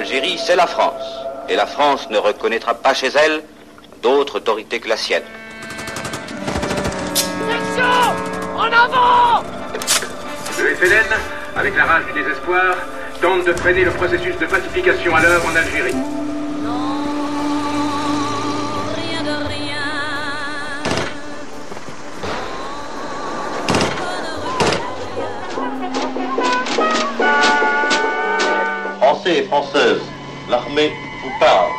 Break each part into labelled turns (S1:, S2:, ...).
S1: L'Algérie, c'est la France. Et la France ne reconnaîtra pas chez elle d'autre autorité que la sienne.
S2: En avant
S3: Le FLN, avec la rage du désespoir, tente de freiner le processus de pacification à l'œuvre en Algérie.
S4: L'armée vous parle.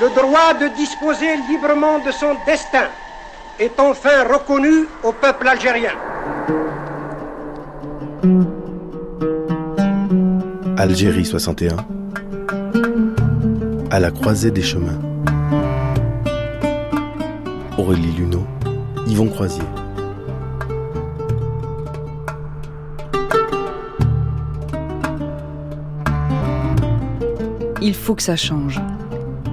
S5: Le droit de disposer librement de son destin est enfin reconnu au peuple algérien.
S6: Algérie 61. À la croisée des chemins. Aurélie Luneau, Yvon Croisier.
S7: Il faut que ça change.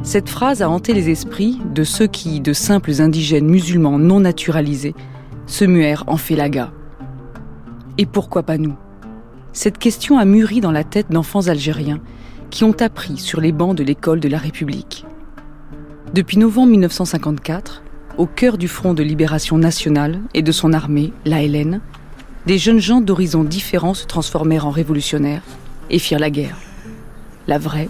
S7: Cette phrase a hanté les esprits de ceux qui, de simples indigènes musulmans non naturalisés, se muèrent en félaga. Et pourquoi pas nous? Cette question a mûri dans la tête d'enfants algériens qui ont appris sur les bancs de l'école de la République. Depuis novembre 1954, au cœur du Front de libération nationale et de son armée, l'ALN, des jeunes gens d'horizons différents se transformèrent en révolutionnaires et firent la guerre. La vraie,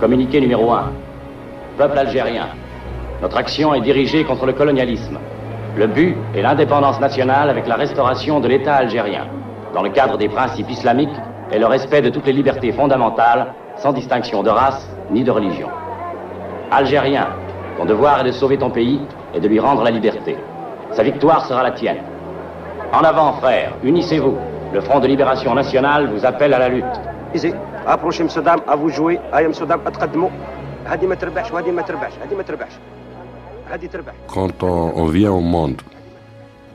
S8: Communiqué numéro 1. Peuple algérien. Notre action est dirigée contre le colonialisme. Le but est l'indépendance nationale avec la restauration de l'État algérien, dans le cadre des principes islamiques et le respect de toutes les libertés fondamentales, sans distinction de race ni de religion. Algérien, ton devoir est de sauver ton pays et de lui rendre la liberté. Sa victoire sera la tienne. En avant, frères, unissez-vous. Le Front de libération nationale vous appelle à la lutte.
S9: ايزي ابروشي ام صدام افو جوي هاي ام صدام اتقدموا هذه ما تربحش وهذه ما تربحش هذه ما تربحش هذه تربح
S10: Quand on, on vient au monde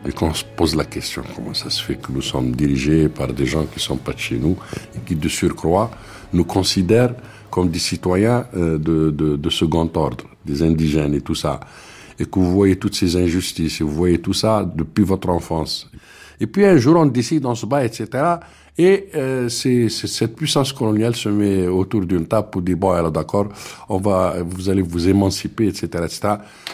S10: et qu'on se pose la question comment ça se fait que nous sommes dirigés par des gens qui ne sont pas de chez nous et qui, de surcroît, nous considèrent comme des citoyens euh, de, de, de second ordre, des indigènes et tout ça, et que vous voyez toutes ces injustices, et vous voyez tout ça depuis votre enfance. Et puis un jour, on décide, on se bat, etc. Et euh, c'est, c'est- cette puissance coloniale se met autour d'une table pour dire bon alors d'accord, on va, vous allez vous émanciper, etc., etc.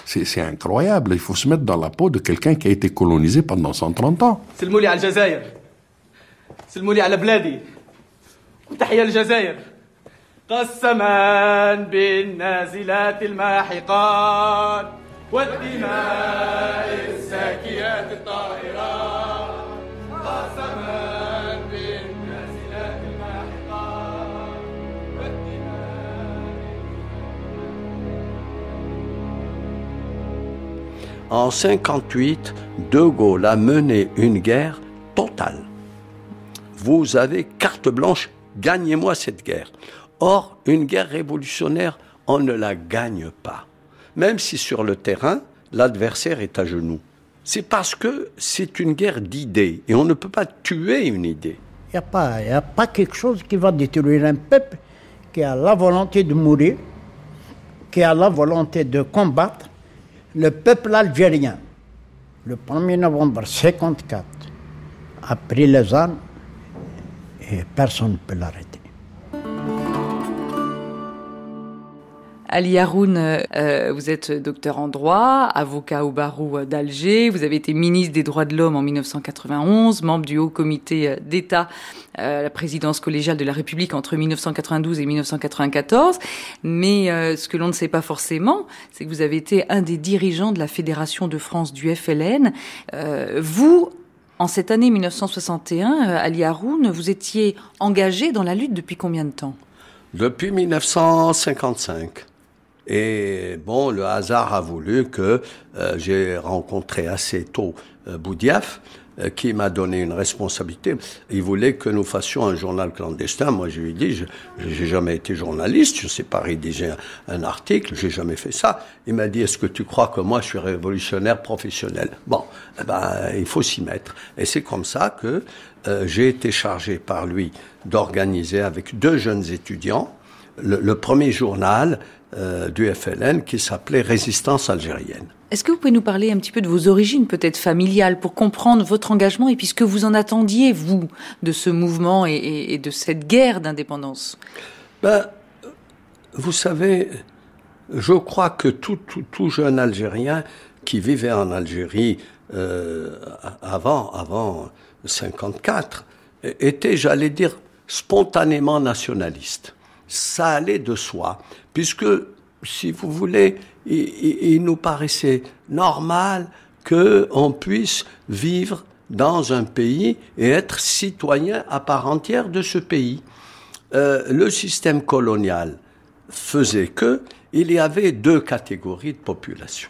S10: C'est, c'est incroyable. Il faut se mettre dans la peau de quelqu'un qui a été colonisé pendant 130 ans.
S11: سلموا لي على الجزائر سلموا لي على بلادي وتحيا الجزائر قسما بالنازلات الماحقات والدماء الزاكيات الطاهرات قسما
S12: En 58, De Gaulle a mené une guerre totale. Vous avez carte blanche, gagnez-moi cette guerre. Or, une guerre révolutionnaire, on ne la gagne pas. Même si sur le terrain, l'adversaire est à genoux. C'est parce que c'est une guerre d'idées et on ne peut pas tuer une idée.
S13: Il n'y a, pas- y a pas quelque chose qui va détruire un peuple qui a la volonté de mourir, qui a la volonté de combattre. Le peuple algérien, le 1er novembre 1954, a pris les armes et personne ne peut l'arrêter.
S7: Ali Haroun, euh, vous êtes docteur en droit, avocat au barreau d'Alger, vous avez été ministre des droits de l'homme en 1991, membre du haut comité euh, d'État euh, la présidence collégiale de la République entre 1992 et 1994. Mais ce que l'on ne sait pas forcément, c'est que vous avez été un des dirigeants de la Fédération de France du FLN. Vous, en cette année 1961, euh, Ali Haroun, vous étiez engagé dans la lutte depuis combien de temps?
S12: Depuis 1955. Et bon, le hasard a voulu que euh, j'ai rencontré assez tôt euh, Boudiaf euh, qui m'a donné une responsabilité. Il voulait que nous fassions un journal clandestin. Moi, je lui ai dit, je j'ai jamais été journaliste, je sais pas rédiger un, un article, j'ai jamais fait ça. Il m'a dit, est-ce que tu crois que moi, je suis révolutionnaire professionnel? Bon, eh ben, il faut s'y mettre. Et c'est comme ça que euh, j'ai été chargé par lui d'organiser avec deux jeunes étudiants le, le premier journal euh, du FLN qui s'appelait Résistance algérienne.
S7: Est-ce que vous pouvez nous parler un petit peu de vos origines, peut-être familiales, pour comprendre votre engagement et puis ce que vous en attendiez, vous, de ce mouvement et, et- et de cette guerre d'indépendance?
S12: Ben, vous savez, je crois que tout, tout, tout jeune Algérien qui vivait en Algérie euh, avant, avant 54 était, j'allais dire, spontanément nationaliste. Ça allait de soi, puisque, si vous voulez, il, nous paraissait normal que on puisse vivre dans un pays et être citoyen à part entière de ce pays. Euh, le système colonial faisait que il y avait deux catégories de population.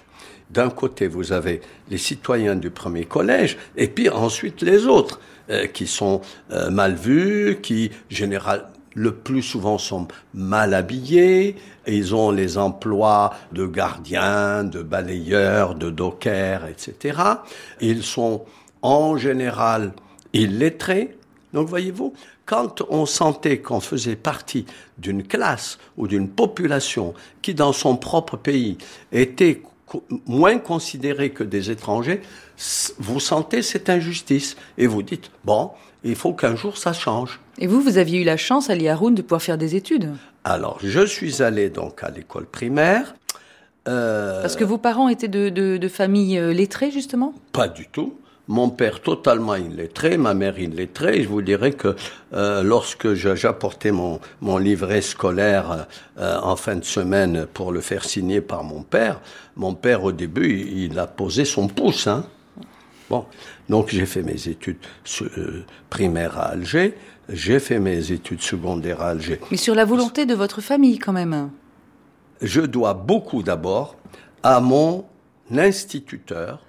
S12: D'un côté, vous avez les citoyens du premier collège, et puis ensuite les autres, euh, qui sont euh, mal vus, qui général, le plus souvent sont mal habillés, ils ont les emplois de gardiens, de balayeurs, de dockers, etc. Ils sont en général illettrés. Donc voyez-vous, quand on sentait qu'on faisait partie d'une classe ou d'une population qui, dans son propre pays, était moins considérée que des étrangers, vous sentez cette injustice et vous dites, bon, il faut qu'un jour ça change.
S7: Et vous, vous aviez eu la chance, Ali Haroun, de pouvoir faire des études
S12: Alors, je suis allé donc à l'école primaire. Euh,
S7: Parce que vos parents étaient de, de, de familles euh, lettrées, justement?
S12: Pas du tout. Mon père totalement illettré, ma mère illettrée. Je vous dirais que euh, lorsque j'apportais mon, mon livret scolaire euh, en fin de semaine pour le faire signer par mon père, mon père au début, il, il a posé son pouce. Hein. Bon, donc j'ai fait mes études euh, primaires à Alger, j'ai fait mes études secondaires à Alger.
S7: Mais sur la volonté de votre famille, quand même.
S12: je dois beaucoup d'abord à mon instituteur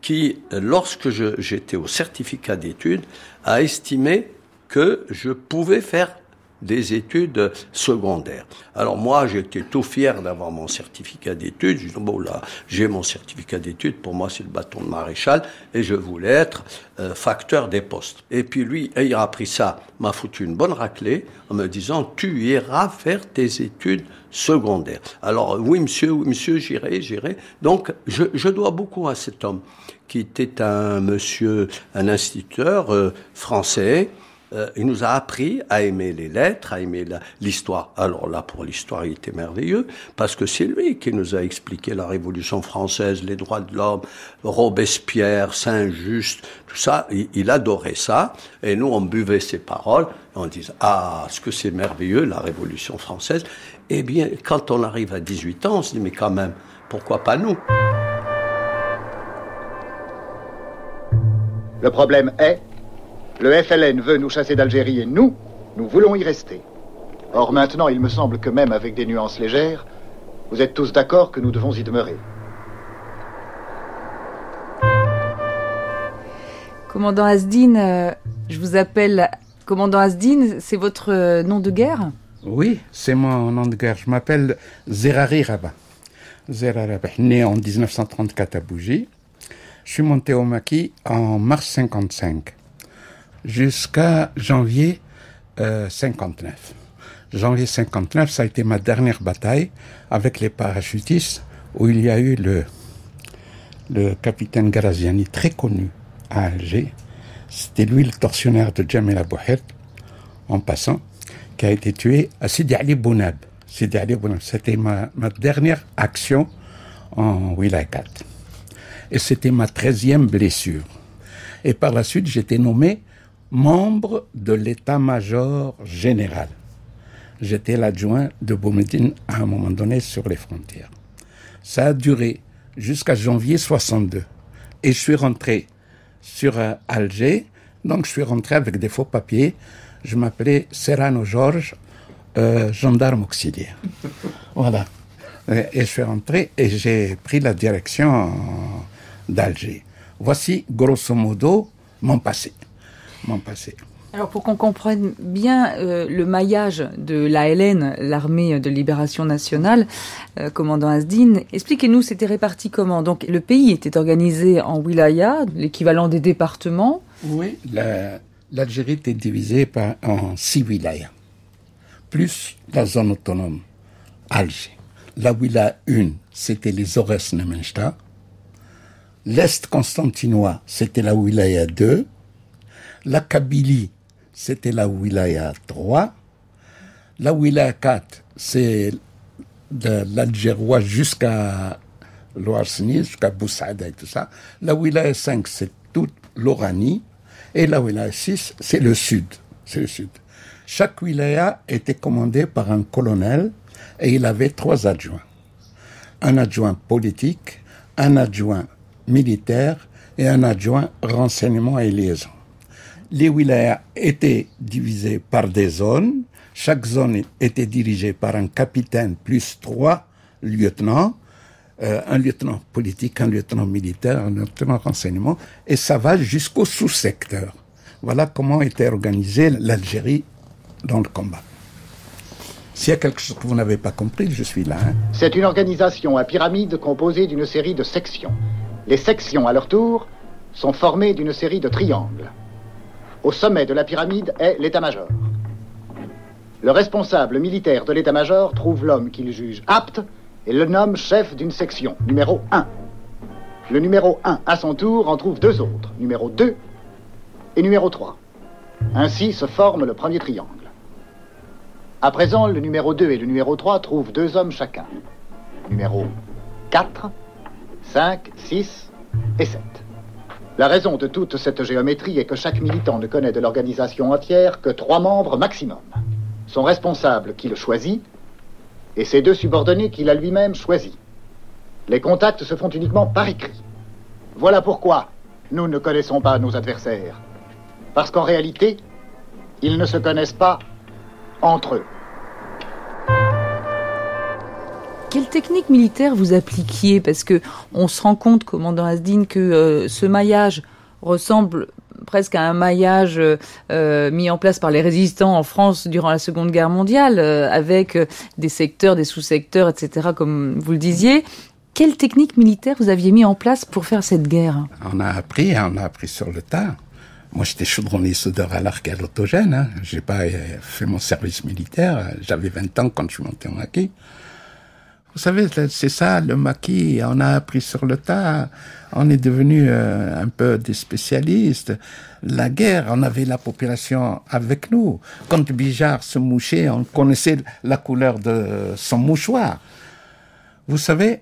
S12: qui, lorsque j'étais au certificat d'études, a estimé que je pouvais faire des études secondaires. Alors moi, j'étais tout fier d'avoir mon certificat d'études. Je dis, bon là, j'ai mon certificat d'études, pour moi c'est le bâton de maréchal, et je voulais être euh, facteur des postes. Et puis lui, ayant appris ça, m'a foutu une bonne raclée en me disant, tu iras faire tes études secondaires. Alors oui monsieur, oui monsieur, j'irai, j'irai. Donc je, je dois beaucoup à cet homme qui était un monsieur, un instituteur euh, français, euh, il nous a appris à aimer les lettres, à aimer l'histoire. Alors là, pour l'histoire, il était merveilleux, parce que c'est lui qui nous a expliqué la Révolution française, les droits de l'homme, Robespierre, Saint-Just, tout ça. Il, adorait ça, et nous, on buvait ses paroles, on disait, ah, ce que c'est merveilleux, la Révolution française. Eh bien, quand on arrive à 18 ans, on se dit, mais quand même, pourquoi pas nous?
S14: Le problème est, le FLN veut nous chasser d'Algérie et nous, nous voulons y rester. Or maintenant, il me semble que même avec des nuances légères, vous êtes tous d'accord que nous devons y demeurer.
S7: Commandant Asdin, euh, je vous appelle Commandant Asdin, c'est votre euh, nom de guerre?
S15: Oui, c'est mon nom de guerre. Je m'appelle Zerari Rabat. Zerari Rabat, né en 1934 à Bougie. Je suis monté au maquis en mars 55 jusqu'à janvier euh, 59. Janvier 59, ça a été ma dernière bataille avec les parachutistes où il y a eu le, le capitaine Garaziani, très connu à Alger. C'était lui le tortionnaire de Jamel Abouhed, en passant, qui a été tué à Sidi Ali Bounab. Sidi Ali Bounab, c'était ma, ma dernière action en Wilaya 4. Et c'était ma treizième blessure. Et par la suite, j'étais nommé membre de l'état-major général. J'étais l'adjoint de Boumedine à un moment donné sur les frontières. Ça a duré jusqu'à janvier 62. Et je suis rentré sur euh, Alger. Donc je suis rentré avec des faux papiers. Je m'appelais Serrano Georges, euh, gendarme auxiliaire. voilà. Et, et je suis rentré et j'ai pris la direction d'Alger. Voici grosso modo mon passé.
S7: Alors pour qu'on comprenne bien euh, le maillage de l'ALN, l'armée de libération nationale, euh, commandant Asdin, expliquez-nous c'était réparti comment? Donc le pays était organisé en wilaya, l'équivalent des départements.
S15: Oui, l'Algérie était divisée par, en six wilayas, plus la zone autonome, Alger. La wilaya 1, c'était les Ores Nemenchta. L'Est constantinois, c'était la wilaya 2. La Kabylie, c'était la wilaya 3. La wilaya 4, c'est de l'Algérois jusqu'à l'Ouarsni, jusqu'à Boussada et tout ça. La wilaya 5, c'est toute l'Oranie. Et la wilaya 6, c'est le sud. C'est le sud. Chaque wilaya était commandée par un colonel et il avait trois adjoints. Un adjoint politique, un adjoint militaire et un adjoint renseignement et liaison les wilayas étaient divisés par des zones. Chaque zone était dirigée par un capitaine plus trois lieutenants, euh, un lieutenant politique, un lieutenant militaire, un lieutenant renseignement, et ça va jusqu'au sous-secteur. Voilà comment était organisée l'Algérie dans le combat. S'il y a quelque chose que vous n'avez pas compris, je suis là. Hein.
S14: C'est une organisation à pyramide composée d'une série de sections. Les sections, à leur tour, sont formées d'une série de triangles. Au sommet de la pyramide est l'état-major. Le responsable militaire de l'état-major trouve l'homme qu'il juge apte et le nomme chef d'une section, numéro 1. Le numéro 1, à son tour, en trouve deux autres, numéro 2 et numéro 3. Ainsi se forme le premier triangle. À présent, le numéro 2 et le numéro 3 trouvent deux hommes chacun. Numéro 4, 5, 6 et 7. La raison de toute cette géométrie est que chaque militant ne connaît de l'organisation entière que trois membres maximum. Son responsable qui le choisit et ses deux subordonnés qu'il a lui-même choisis. Les contacts se font uniquement par écrit. Voilà pourquoi nous ne connaissons pas nos adversaires. Parce qu'en réalité, ils ne se connaissent pas entre eux.
S7: Quelle technique militaire vous appliquiez? Parce que on se rend compte, commandant Asdin, que euh, ce maillage ressemble presque à un maillage euh, mis en place par les résistants en France durant la Seconde Guerre mondiale, euh, avec des secteurs, des sous-secteurs, etc., comme vous le disiez. Quelle technique militaire vous aviez mis en place pour faire cette guerre?
S15: On a appris, on a appris sur le tas. Moi, j'étais chaudronnier soudeur à l'arc et à l'autogène. Hein. J'ai pas fait mon service militaire. J'avais 20 ans quand je suis monté en maquis. Vous savez, c'est ça, le maquis, on a appris sur le tas, on est devenu euh, un peu des spécialistes. La guerre, on avait la population avec nous. Quand Bijard se mouchait, on connaissait la couleur de son mouchoir. Vous savez,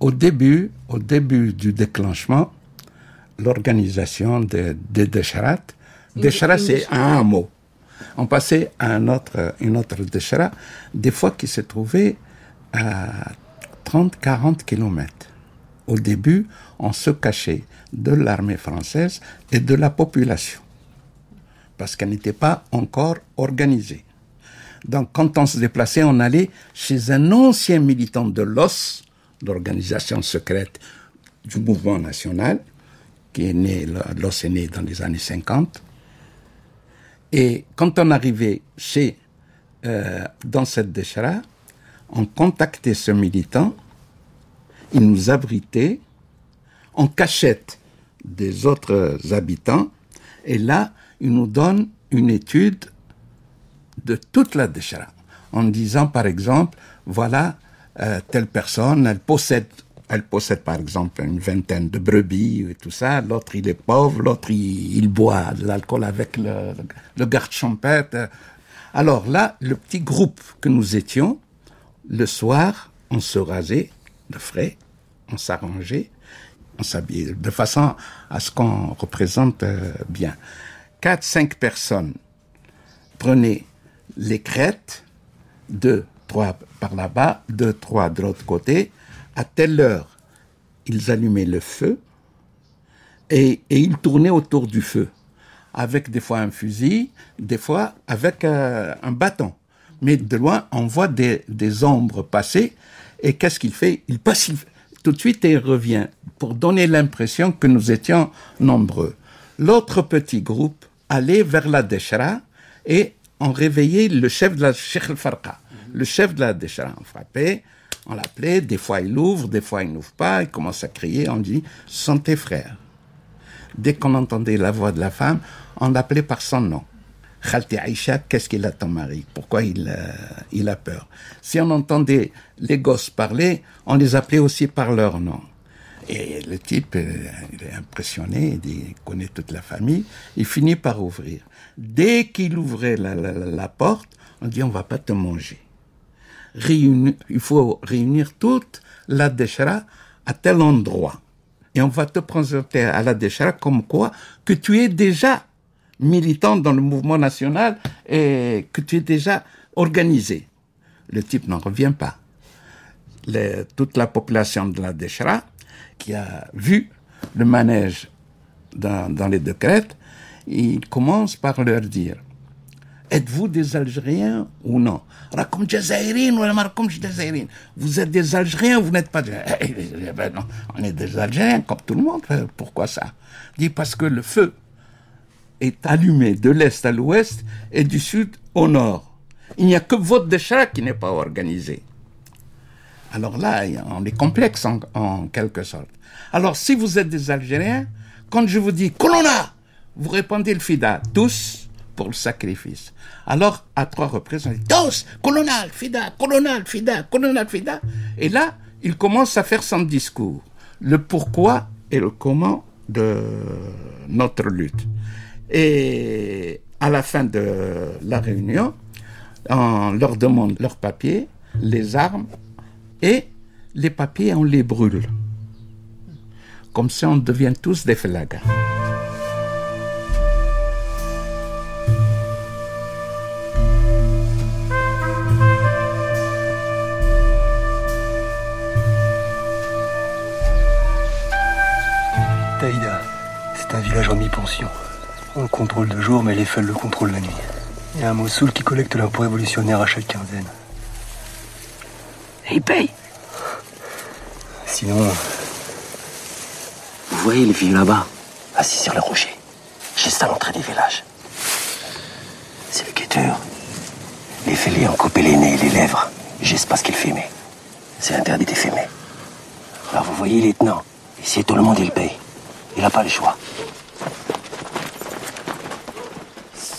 S15: au début, au début du déclenchement, l'organisation des de Decharat, Decharat c'est un mot. On passait à un autre, une autre Decharat, des fois qui se trouvait à 30-40 kilomètres. Au début, on se cachait de l'armée française et de la population, parce qu'elle n'était pas encore organisée. Donc quand on se déplaçait, on allait chez un ancien militant de l'OS, l'organisation secrète du mouvement national, qui est né, l'OS est né dans les années 50. Et quand on arrivait chez, euh, dans cette déchira, on contactait ce militant, il nous abritait en cachette des autres habitants, et là, il nous donne une étude de toute la Déchara, en disant par exemple, voilà, euh, telle personne, elle possède, elle possède par exemple une vingtaine de brebis et tout ça, l'autre il est pauvre, l'autre il, boit de l'alcool avec le, le garde champêtre. Alors là, le petit groupe que nous étions, le soir, on se rasait de frais, on s'arrangeait, on s'habillait de façon à ce qu'on représente euh, bien. Quatre, cinq personnes prenaient les crêtes, deux, trois par là-bas, deux, trois de l'autre côté. À telle heure, ils allumaient le feu et, ils tournaient autour du feu, avec des fois un fusil, des fois avec euh, un bâton mais de loin, on voit des, ombres passer. Et qu'est-ce qu'il fait? Il passe tout de suite et revient pour donner l'impression que nous étions nombreux. L'autre petit groupe allait vers la Deshra et on réveillait le chef de la Sheikh al-Farqa. Le chef de la Deshra, on frappait, on l'appelait, des fois il ouvre, des fois il n'ouvre pas, il commence à crier, on dit « sont tes frères ». Dès qu'on entendait la voix de la femme, on l'appelait par son nom. Khalti Aïcha, qu'est-ce qu'il a ton mari? Pourquoi il, euh, il a peur? Si on entendait les gosses parler, on les appelait aussi par leur nom. Et le type, euh, il est impressionné, il, connaît toute la famille, il finit par ouvrir. Dès qu'il ouvrait la, la, la, porte, on dit on va pas te manger. Réuni- il faut réunir toute la déchira à tel endroit. Et on va te présenter à la déchira comme quoi que tu es déjà militant dans le mouvement national et que tu es déjà organisé. Le type n'en revient pas. Toute la population de la Déchra qui a vu le manège dans, les décrets, il commence par leur dire Êtes-vous des Algériens ou non? Vous êtes des Algériens ou vous n'êtes pas des... Eh, eh, ben non, on est des Algériens comme tout le monde. Pourquoi ça? Dit parce que le feu est allumé de l'est à l'ouest et du sud au nord. Il n'y a que votre déchet qui n'est pas organisé. Alors là, on est complexe en, quelque sorte. Alors si vous êtes des Algériens, quand je vous dis Colonna, vous répondez le FIDA, tous pour le sacrifice. Alors à trois reprises, on dit tous, Colonna, FIDA, Colonna, FIDA, Colonna, FIDA. Et là, il commence à faire son discours, le pourquoi et le comment de notre lutte. Et à la fin de la réunion, on leur demande leurs papiers, les armes, et les papiers, on les brûle. Comme ça, on devient tous des flagas.
S16: Taïda, c'est un village en mi-pension. On le contrôle de jour, mais les feuilles le contrôlent la nuit. Il y a un Mossoul qui collecte l'impôt révolutionnaire à chaque quinzaine.
S17: Et il paye.
S16: Sinon,
S17: Vous voyez les vieux là-bas, assis sur le rocher, juste à l'entrée du village. C'est le guetteur. Les fêlés ont coupé les nez et les lèvres, juste parce qu'ils fumaient. C'est interdit de fumer. Alors vous voyez, lieutenant, ici tout le monde il paye. Il n'a pas le choix.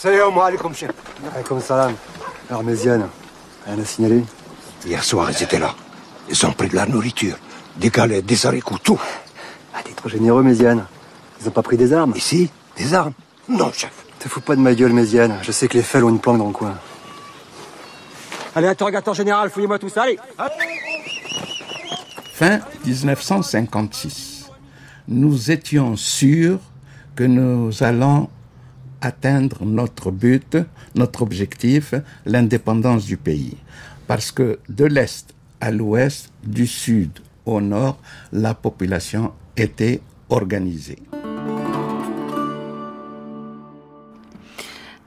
S16: Salam alaikum, chef. Alaikum salam. Armésienne, rien à signaler
S18: Hier soir, ils étaient là. Ils ont pris de la nourriture, des galettes, des haricots, tout.
S16: Ah, t'es trop généreux, Méziane. Ils ont pas pris des armes
S18: Ici Des armes Non, chef.
S16: Te fous pas de ma gueule, Méziane. Je sais que les fels ont une planque dans le coin.
S9: Allez, interrogateur général, fouillez-moi tout ça, allez
S15: Fin 1956. Nous étions sûrs que nous allons atteindre notre but, notre objectif, l'indépendance du pays. Parce que de l'Est à l'Ouest, du Sud au Nord, la population était organisée.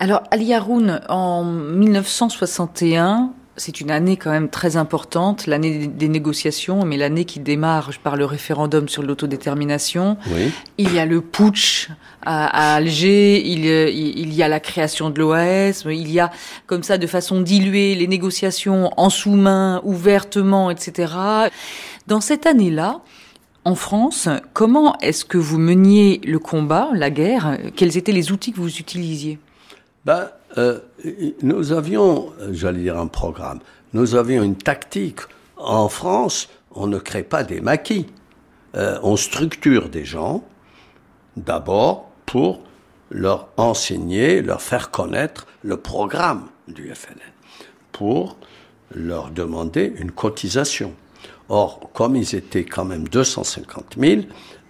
S7: Alors, Ali Haroun, en 1961, c'est une année quand même très importante, l'année des négociations, mais l'année qui démarre par le référendum sur l'autodétermination.
S12: Oui.
S7: Il y a le putsch à, à Alger, il, il, y a la création de l'OAS, il y a comme ça de façon diluée les négociations en sous-main, ouvertement, etc. Dans cette année-là, en France, comment est-ce que vous meniez le combat, la guerre? Quels étaient les outils que vous utilisiez?
S12: Ben, euh, nous avions, j'allais dire un programme, nous avions une tactique. En France, on ne crée pas des maquis. Euh, on structure des gens, d'abord pour leur enseigner, leur faire connaître le programme du FNL, pour leur demander une cotisation. Or, comme ils étaient quand même 250 000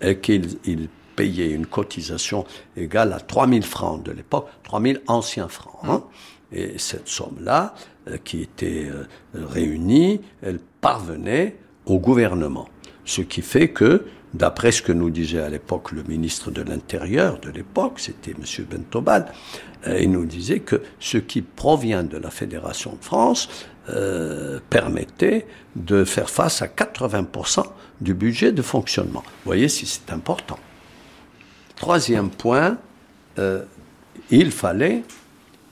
S12: et qu'ils ils payer une cotisation égale à 3000 francs de l'époque, 3000 anciens francs. Hein. Et cette somme-là, euh, qui était euh, réunie, elle parvenait au gouvernement. Ce qui fait que, d'après ce que nous disait à l'époque le ministre de l'Intérieur de l'époque, c'était M. Bentobal, euh, il nous disait que ce qui provient de la Fédération de France euh, permettait de faire face à 80% du budget de fonctionnement. Vous voyez si c'est important. Troisième point, euh, il fallait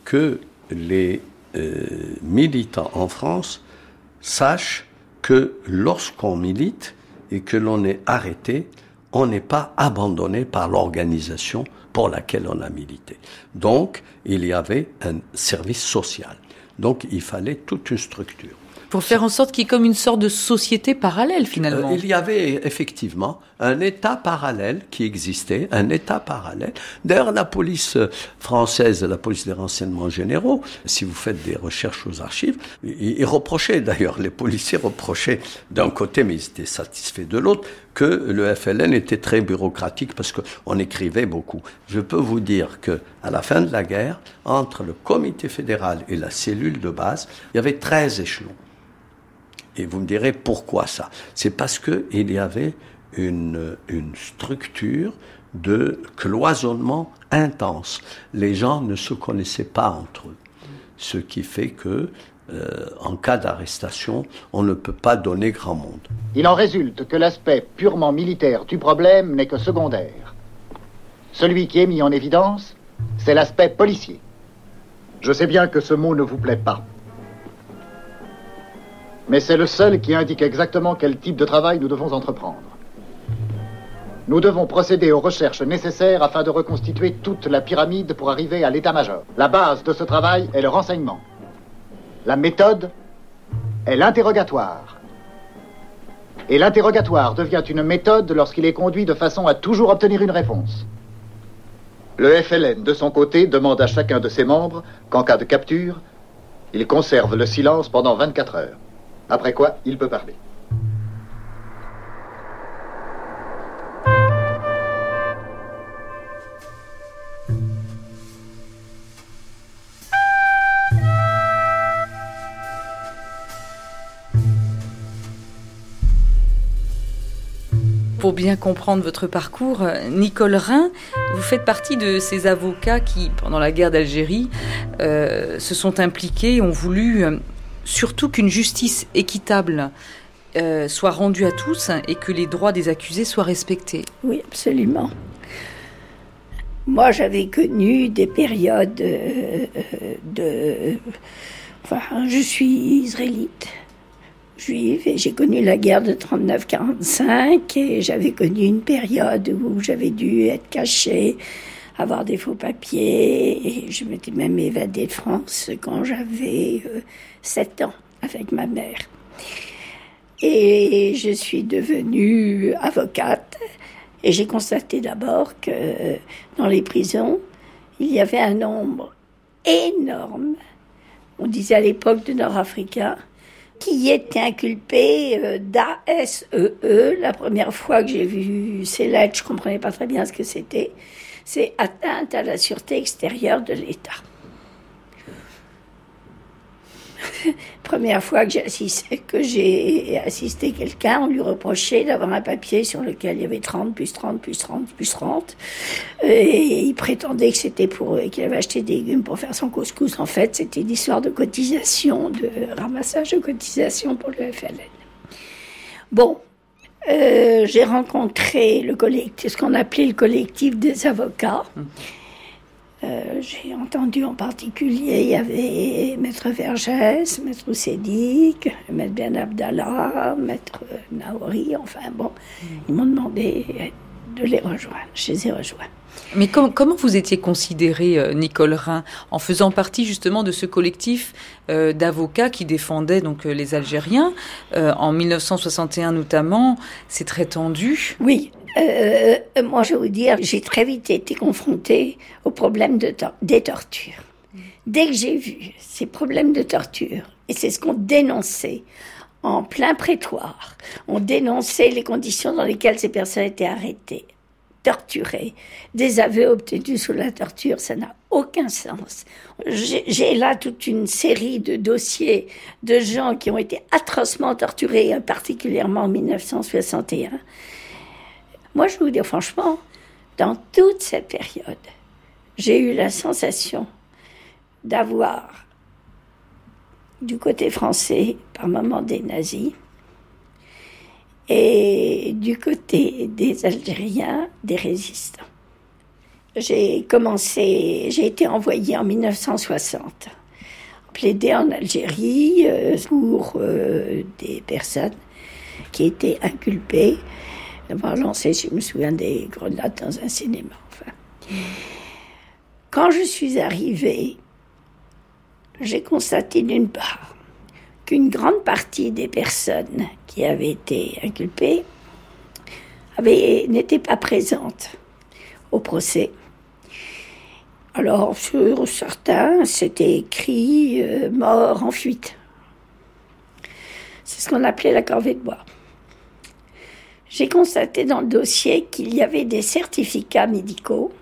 S12: que les euh, militants en France sachent que lorsqu'on milite et que l'on est arrêté, on n'est pas abandonné par l'organisation pour laquelle on a milité. Donc, il y avait un service social. Donc, il fallait toute une structure.
S7: Pour faire en sorte qu'il y ait comme une sorte de société parallèle finalement.
S12: Euh, il y avait effectivement un État parallèle qui existait, un État parallèle. D'ailleurs, la police française, la police des renseignements généraux, si vous faites des recherches aux archives, ils, reprochaient d'ailleurs, les policiers reprochaient d'un côté, mais ils étaient satisfaits de l'autre, que le FLN était très bureaucratique parce qu'on écrivait beaucoup. Je peux vous dire que à la fin de la guerre, entre le comité fédéral et la cellule de base, il y avait 13 échelons. Et vous me direz pourquoi ça C'est parce qu'il y avait une, une structure de cloisonnement intense. Les gens ne se connaissaient pas entre eux. Ce qui fait que, euh, en cas d'arrestation, on ne peut pas donner grand monde.
S14: Il en résulte que l'aspect purement militaire du problème n'est que secondaire. Celui qui est mis en évidence, c'est l'aspect policier. Je sais bien que ce mot ne vous plaît pas. Mais c'est le seul qui indique exactement quel type de travail nous devons entreprendre. Nous devons procéder aux recherches nécessaires afin de reconstituer toute la pyramide pour arriver à l'état-major. La base de ce travail est le renseignement. La méthode est l'interrogatoire. Et l'interrogatoire devient une méthode lorsqu'il est conduit de façon à toujours obtenir une réponse. Le FLN, de son côté, demande à chacun de ses membres qu'en cas de capture, il conserve le silence pendant 24 heures. Après quoi, il peut parler.
S7: Pour bien comprendre votre parcours, Nicole Rhin, vous faites partie de ces avocats qui, pendant la guerre d'Algérie, euh, se sont impliqués ont voulu euh, surtout qu'une justice équitable euh, soit rendue à tous et que les droits des accusés soient respectés.
S19: Oui, absolument. Moi, j'avais connu des périodes euh, euh, de... Enfin, je suis israélite, j'ai connu la guerre de 39-45, et j'avais connu une période où j'avais dû être cachée, avoir des faux papiers, et je m'étais même évadée de France quand j'avais 7 ans avec ma mère. Et je suis devenue avocate et j'ai constaté d'abord que dans les prisons, il y avait un nombre énorme, on disait à l'époque de Nord-Africains, qui étaient inculpés euh, d'ASEE. E. La première fois que j'ai vu ces lettres, je comprenais pas très bien ce que c'était. C'est atteinte à la sûreté extérieure de l'État. Première fois que j'ai assisté, que j'ai assisté quelqu'un, on lui reprochait d'avoir un papier sur lequel il y avait 30 plus 30 plus 30 plus 30. Et il prétendait que c'était pour qu'il avait acheté des légumes pour faire son couscous. En fait, c'était une histoire de cotisation, de ramassage de cotisation pour le FLN. Bon, euh, j'ai rencontré le collectif, ce qu'on appelait le collectif des avocats. Euh, j'ai entendu en particulier, il y avait Maître Vergès, Maître Oussédic, Maître Ben Abdallah, Maître Naori, enfin bon, ils m'ont demandé de les rejoindre. Je les ai rejoints.
S7: Mais comment vous étiez considérée, euh, Nicole Rhin, en faisant partie justement de ce collectif euh, d'avocats qui défendait donc les Algériens en 1961 notamment? C'est très tendu.
S19: Oui, euh, moi, je vais vous dire, j'ai très vite été confrontée au problème de des tortures. Dès que j'ai vu ces problèmes de torture, et c'est ce qu'on dénonçait en plein prétoire, on dénonçait les conditions dans lesquelles ces personnes étaient arrêtées, torturées, des aveux obtenus sous la torture, ça n'a aucun sens. J'ai là toute une série de dossiers de gens qui ont été atrocement torturés, particulièrement en 1961. Moi, je vous dire franchement, dans toute cette période, j'ai eu la sensation d'avoir du côté français, par moments des nazis, et du côté des Algériens, des résistants. J'ai commencé, j'ai été envoyée en 1960 plaider en Algérie euh, pour euh, des personnes qui étaient inculpées d'avoir lancé, je me souviens, des grenades dans un cinéma. Enfin. Quand je suis arrivée, j'ai constaté d'une part qu'une grande partie des personnes qui avaient été inculpées n'étaient pas présentes au procès. Alors, sur certains, c'était écrit euh, mort en fuite. C'est ce qu'on appelait la corvée de bois. J'ai constaté dans le dossier qu'il y avait des certificats médicaux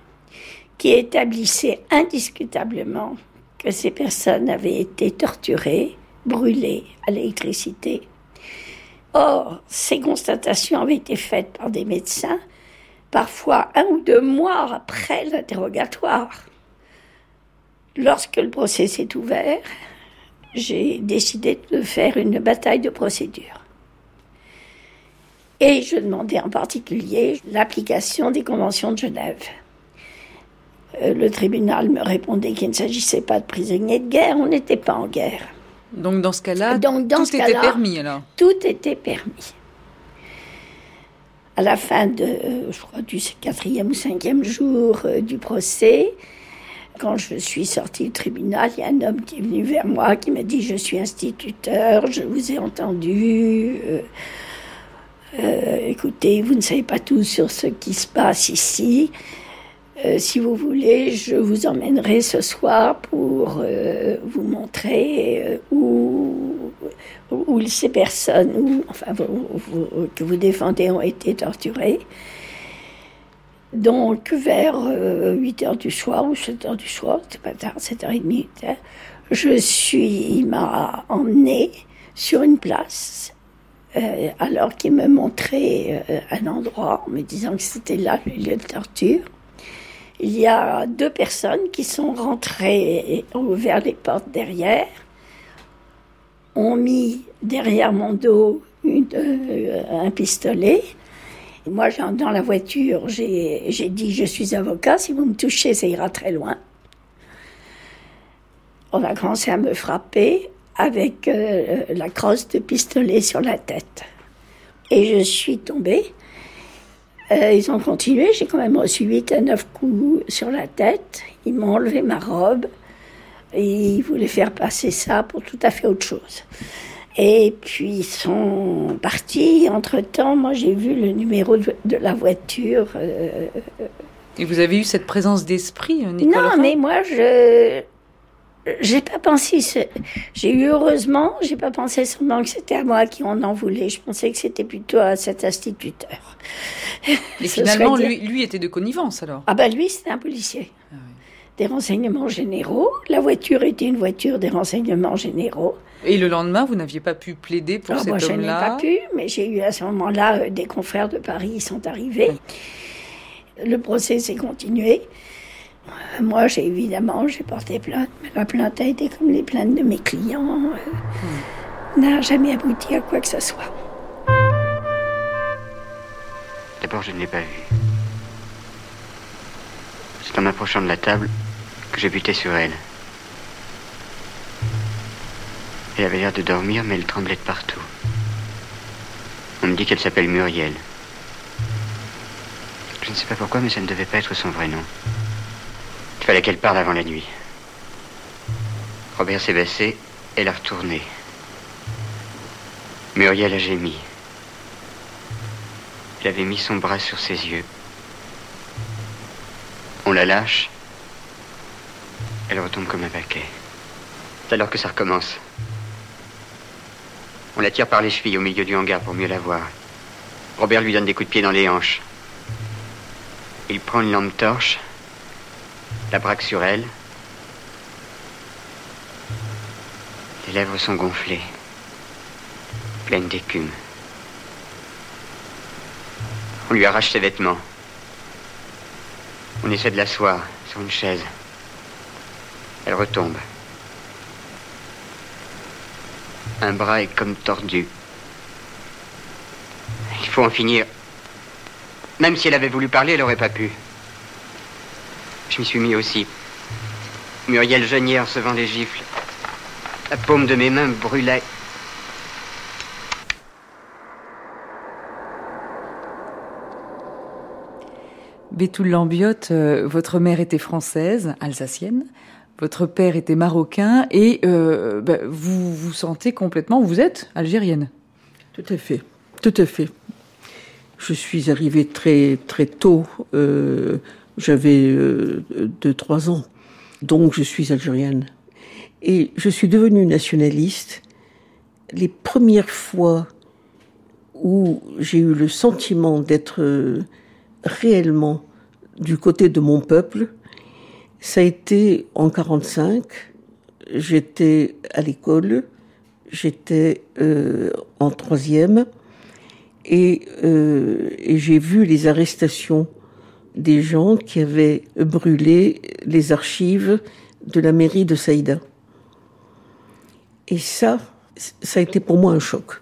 S19: qui établissaient indiscutablement que ces personnes avaient été torturées, brûlées à l'électricité. Or, ces constatations avaient été faites par des médecins, parfois un ou deux mois après l'interrogatoire. Lorsque le procès s'est ouvert, j'ai décidé de faire une bataille de procédure. Et je demandais en particulier l'application des conventions de Genève. Euh, le tribunal me répondait qu'il ne s'agissait pas de prisonniers de guerre, on n'était pas en guerre.
S7: Donc dans ce cas-là, tout
S19: ce
S7: était permis alors
S19: Tout était permis. À la fin de, euh, je crois, du quatrième ou cinquième jour euh, du procès, quand je suis sortie du tribunal, il y a un homme qui est venu vers moi qui m'a dit Je suis instituteur, je vous ai entendu. euh, euh, écoutez, vous ne savez pas tout sur ce qui se passe ici. Euh, si vous voulez, je vous emmènerai ce soir pour euh, vous montrer euh, où, où ces personnes où, enfin, que vous défendez ont été torturées. Donc, vers 8 heures du soir ou 7 heures du soir, c'est pas tard, 7h30, hein, je suis, il m'a emmené sur une place, alors qu'il me montrait un endroit en me disant que c'était là le lieu de torture. Il y a deux personnes qui sont rentrées et ont ouvert les portes derrière, ont mis derrière mon dos euh, un pistolet. Et moi, dans la voiture, j'ai dit Je suis avocat, si vous me touchez, ça ira très loin. On a commencé à me frapper avec euh, la crosse de pistolet sur la tête. Et je suis tombée. Euh, ils ont continué, j'ai quand même reçu 8 à 9 coups sur la tête. Ils m'ont enlevé ma robe et ils voulaient faire passer ça pour tout à fait autre chose. Et puis ils sont partis. Entre-temps, moi j'ai vu le numéro de, de la voiture. euh,
S7: Et vous avez eu cette présence d'esprit, euh, Nicole
S19: non, mais moi, je. J'ai pas pensé. ce- J'ai eu heureusement, j'ai pas pensé seulement que c'était à moi qui on en voulait. Je pensais que c'était plutôt à cet instituteur. Ce
S7: finalement, lui,
S19: dire-
S7: lui était de connivence alors
S19: Ah, bah lui, c'était un policier. Des renseignements généraux. La voiture était une voiture des renseignements généraux.
S7: Et le lendemain, vous n'aviez pas pu plaider pour
S19: Alors,
S7: cet
S19: moi, je n'ai
S7: homme-là
S19: pas pu, mais j'ai eu à ce moment-là euh, des confrères de Paris qui sont arrivés. Le procès s'est continué. Euh, Moi, j'ai évidemment, j'ai porté plainte, mais ma plainte a été comme les plaintes de mes clients. euh, n'a jamais abouti à quoi que ce soit.
S20: D'abord, je ne l'ai pas vue. C'est en m'approchant de la table que j'ai buté sur elle. Elle avait l'air de dormir, mais elle tremblait de partout. On me dit qu'elle s'appelle Muriel. Je ne sais pas pourquoi, mais ça ne devait pas être son vrai nom. Il fallait qu'elle parle avant la nuit. Robert s'est baissé, elle a retourné. Muriel a gémi. Elle avait mis son bras sur ses yeux. On la lâche. Elle retombe comme un paquet. C'est alors que ça recommence. On la tire par les chevilles au milieu du hangar pour mieux la voir. Robert lui donne des coups de pied dans les hanches. Il prend une lampe torche, la braque sur elle. Les lèvres sont gonflées, pleines d'écume. On lui arrache ses vêtements. On essaie de l'asseoir sur une chaise. Elle retombe. Un bras est comme tordu. Il faut en finir. Même si elle avait voulu parler, elle n'aurait pas pu. Je m'y suis mis aussi. Muriel geignait en recevant les gifles. La paume de mes mains brûlait.
S7: Bétoul Lambiotte, euh, votre mère était française, alsacienne, votre père était marocain et euh, bah, vous vous sentez complètement, vous êtes algérienne.
S21: Tout à fait, tout à fait. Je suis arrivée très très tôt, euh, j'avais 2-3 ans, donc je suis algérienne. Et je suis devenue nationaliste les premières fois où j'ai eu le sentiment d'être réellement du côté de mon peuple, ça a été en 45. J'étais à l'école, j'étais euh, en troisième, et, euh, et j'ai vu les arrestations des gens qui avaient brûlé les archives de la mairie de Saïda. Et ça, ça a été pour moi un choc.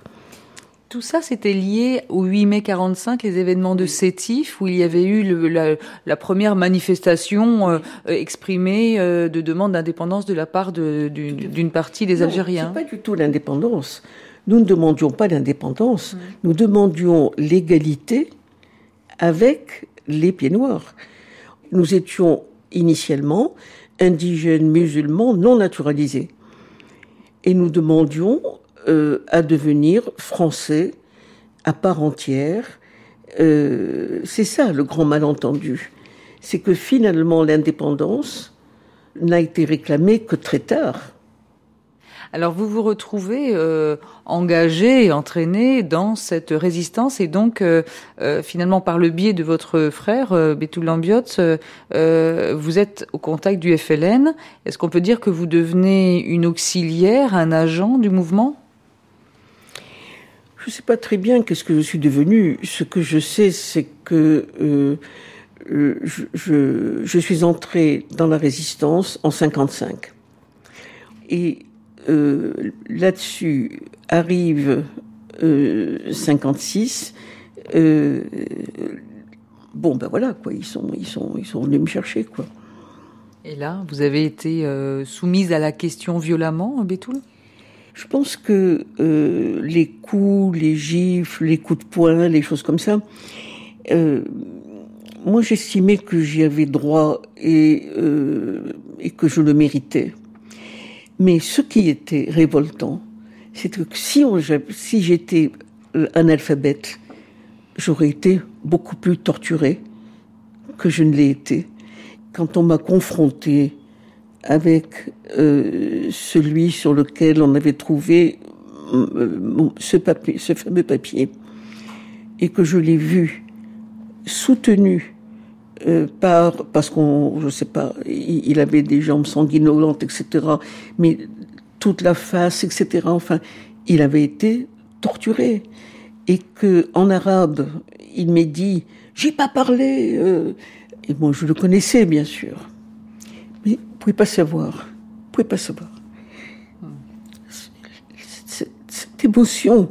S7: Tout ça, c'était lié au 8 mai 45, les événements de Sétif, où il y avait eu le, la, la, première manifestation euh, exprimée euh, de demande d'indépendance de la part d'une partie des
S21: non,
S7: Algériens.
S21: Pas du tout l'indépendance. Nous ne demandions pas l'indépendance. Mmh. Nous demandions l'égalité avec les pieds noirs. Nous étions initialement indigènes musulmans non naturalisés. Et nous demandions euh, à devenir français à part entière. Euh, c'est ça le grand malentendu. C'est que finalement l'indépendance n'a été réclamée que très tard.
S7: Alors vous vous retrouvez euh, engagé entraîné dans cette résistance et donc euh, euh, finalement par le biais de votre frère euh, vous êtes au contact du FLN. Est-ce qu'on peut dire que vous devenez une auxiliaire, un agent du mouvement?
S21: Je ne sais pas très bien qu'est-ce que je suis devenue. Ce que je sais, c'est que je, je, suis entrée dans la résistance en 55. Et euh, là-dessus arrive euh, 56. Euh, bon, ben voilà, quoi. Ils sont, ils sont, ils sont venus me chercher, quoi.
S7: Et là, vous avez été euh, soumise à la question violemment, Bétoul?
S21: Je pense que euh, les coups, les gifles, les coups de poing, les choses comme ça, euh, moi j'estimais que j'y avais droit et, et que je le méritais. Mais ce qui était révoltant, c'est que si, j'étais analphabète, j'aurais été beaucoup plus torturée que je ne l'ai été. Quand on m'a confronté avec euh, celui sur lequel on avait trouvé euh, ce fameux papier, et que je l'ai vu soutenu euh, par parce qu'on je sais pas il, avait des jambes sanguinolentes etc mais toute la face etc enfin il avait été torturé. Et que en arabe il m'est dit j'ai pas parlé euh, et moi je le connaissais bien sûr. Mais vous pouvez pas savoir. Vous pouvez pas savoir. Cette, cette émotion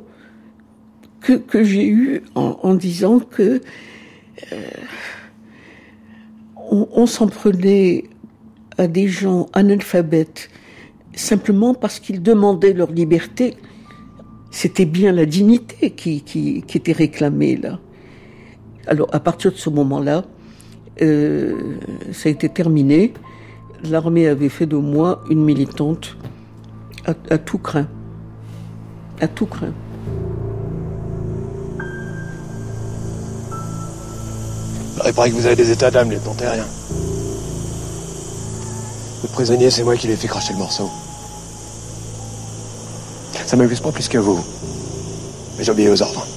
S21: que, que j'ai eue en, en disant que euh, on, s'en prenait à des gens analphabètes simplement parce qu'ils demandaient leur liberté. C'était bien la dignité qui, était réclamée là. Alors à partir de ce moment-là, euh, ça a été terminé. L'armée avait fait de moi une militante tout craint. À tout craint.
S16: Il paraît que vous avez des états d'âme, les rien. Le prisonnier, c'est moi qui l'ai fait cracher le morceau. Ça m'amuse pas plus que vous. Mais j'obéis aux ordres.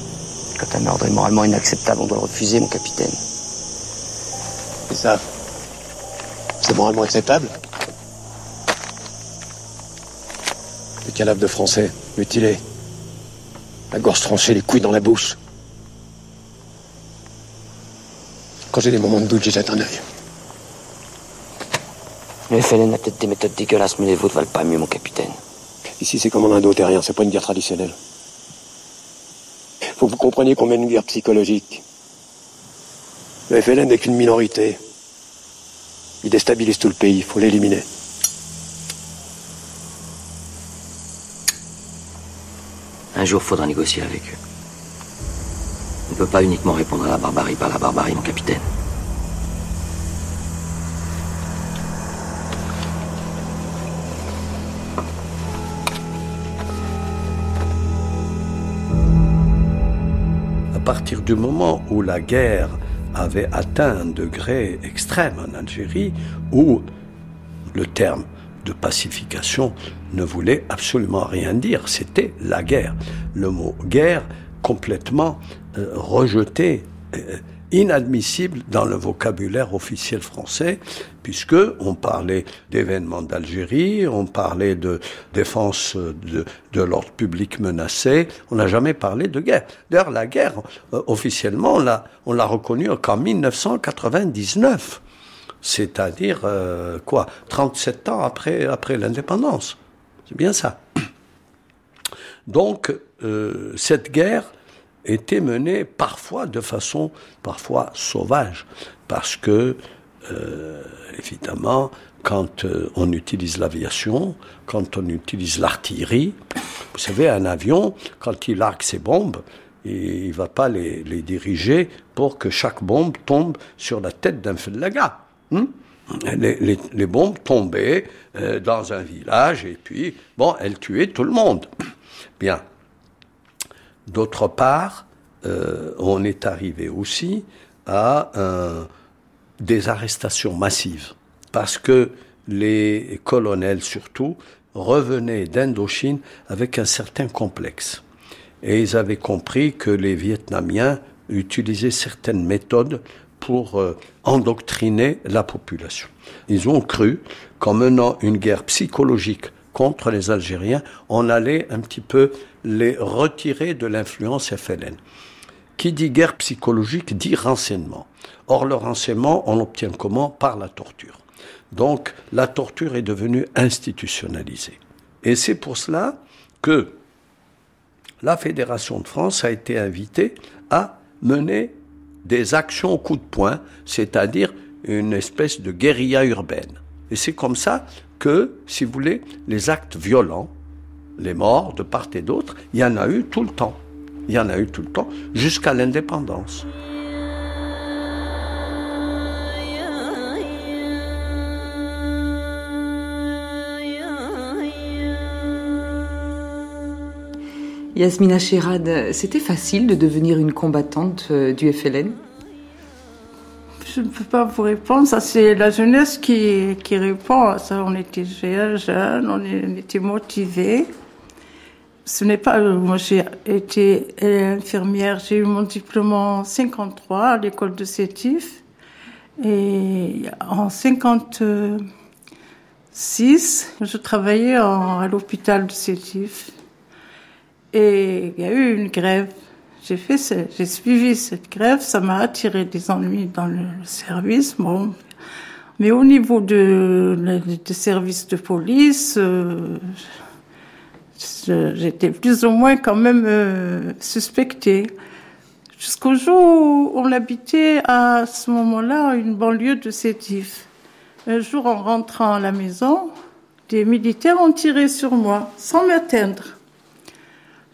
S17: Quand un ordre est moralement inacceptable, on doit le refuser, mon capitaine.
S16: Et ça C'est moralement acceptable Les cadavres de Français, mutilés. La gorge tranchée, les couilles dans la bouche. Quand j'ai des moments de doute, j'y jette un œil.
S17: Le FLN a peut-être des méthodes dégueulasses, mais les vôtres valent pas mieux, mon capitaine.
S16: Ici, c'est comme en Indo-Terrien, c'est pas une guerre traditionnelle. Faut que vous compreniez qu'on mène une guerre psychologique. Le FLN n'est qu'une minorité. Il déstabilise tout le pays, il faut l'éliminer.
S17: Un jour, faudra négocier avec eux. Peut pas uniquement répondre à la barbarie par la barbarie, mon capitaine.
S12: À partir du moment où la guerre avait atteint un degré extrême en Algérie, où le terme de pacification ne voulait absolument rien dire, c'était la guerre. Le mot guerre complètement euh, rejeté, euh, inadmissible dans le vocabulaire officiel français, puisque on parlait d'événements d'Algérie, on parlait de défense de, de l'ordre public menacé, on n'a jamais parlé de guerre. D'ailleurs, la guerre, euh, officiellement, on l'a reconnue qu'en 1999, c'est-à-dire euh, quoi, 37 ans après, après l'indépendance. C'est bien ça. Donc, euh, cette guerre était menée parfois de façon parfois sauvage, parce que euh, évidemment, quand euh, on utilise l'aviation, quand on utilise l'artillerie, vous savez, un avion, quand il arque ses bombes, il ne va pas les, les, diriger pour que chaque bombe tombe sur la tête d'un fellaga. Hmm les, les, les, bombes tombaient euh, dans un village et puis, bon, elles tuaient tout le monde. Bien. D'autre part, euh, on est arrivé aussi à un, des arrestations massives parce que les colonels surtout revenaient d'Indochine avec un certain complexe. Et ils avaient compris que les Vietnamiens utilisaient certaines méthodes pour euh, endoctriner la population. Ils ont cru qu'en menant une guerre psychologique contre les Algériens, on allait un petit peu les retirer de l'influence FLN. Qui dit guerre psychologique dit renseignement. Or, le renseignement, on l'obtient comment? Par la torture. Donc, la torture est devenue institutionnalisée. Et c'est pour cela que la Fédération de France a été invitée à mener des actions au coup de poing, c'est-à-dire une espèce de guérilla urbaine. Et c'est comme ça que, si vous voulez, les actes violents, les morts de part et d'autre, il y en a eu tout le temps. Il y en a eu tout le temps, jusqu'à l'indépendance.
S7: Yasmina Sherad, c'était facile de devenir une combattante euh, du FLN
S22: Je ne peux pas vous répondre, c'est la jeunesse qui, qui répond. Ça, on était jeunes, on, était motivés. Ce n'est pas, euh, moi j'ai été infirmière, j'ai eu mon diplôme en 53 à l'école de Sétif. Et en 56, je travaillais à l'hôpital de Sétif. Et il y a eu une grève. J'ai fait, j'ai suivi cette grève. Ça m'a attiré des ennuis dans le service. Bon, mais au niveau de, services de police, euh, j'étais plus ou moins quand même euh, suspectée. Jusqu'au jour où on habitait à ce moment-là une banlieue de Sétif. Un jour, en rentrant à la maison, des militaires ont tiré sur moi sans m'atteindre.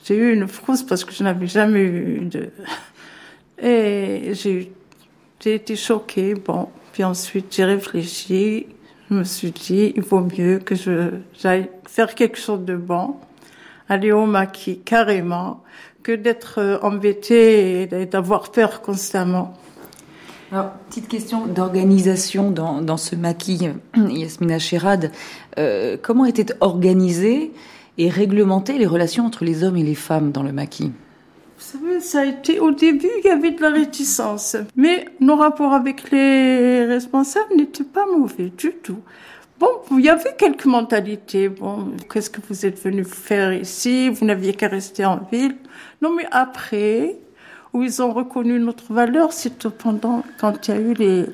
S22: J'ai eu une frousse parce que je n'avais jamais eu de. Et j'ai été choquée. Bon, puis ensuite j'ai réfléchi. Je me suis dit, il vaut mieux que je j'aille faire quelque chose de bon, aller au maquis carrément, que d'être embêtée et d'avoir peur constamment.
S7: Alors, petite question d'organisation dans, dans ce maquis, Yasmina Sherad. Euh, comment était organisée et réglementer les relations entre les hommes et les femmes dans le maquis
S22: Vous savez, ça a été au début, il y avait de la réticence. Mais nos rapports avec les responsables n'étaient pas mauvais du tout. Bon, il y avait quelques mentalités. Bon, qu'est-ce que vous êtes venu faire ici? Vous n'aviez qu'à rester en ville. Non, mais après, où ils ont reconnu notre valeur, c'est pendant quand il y a eu les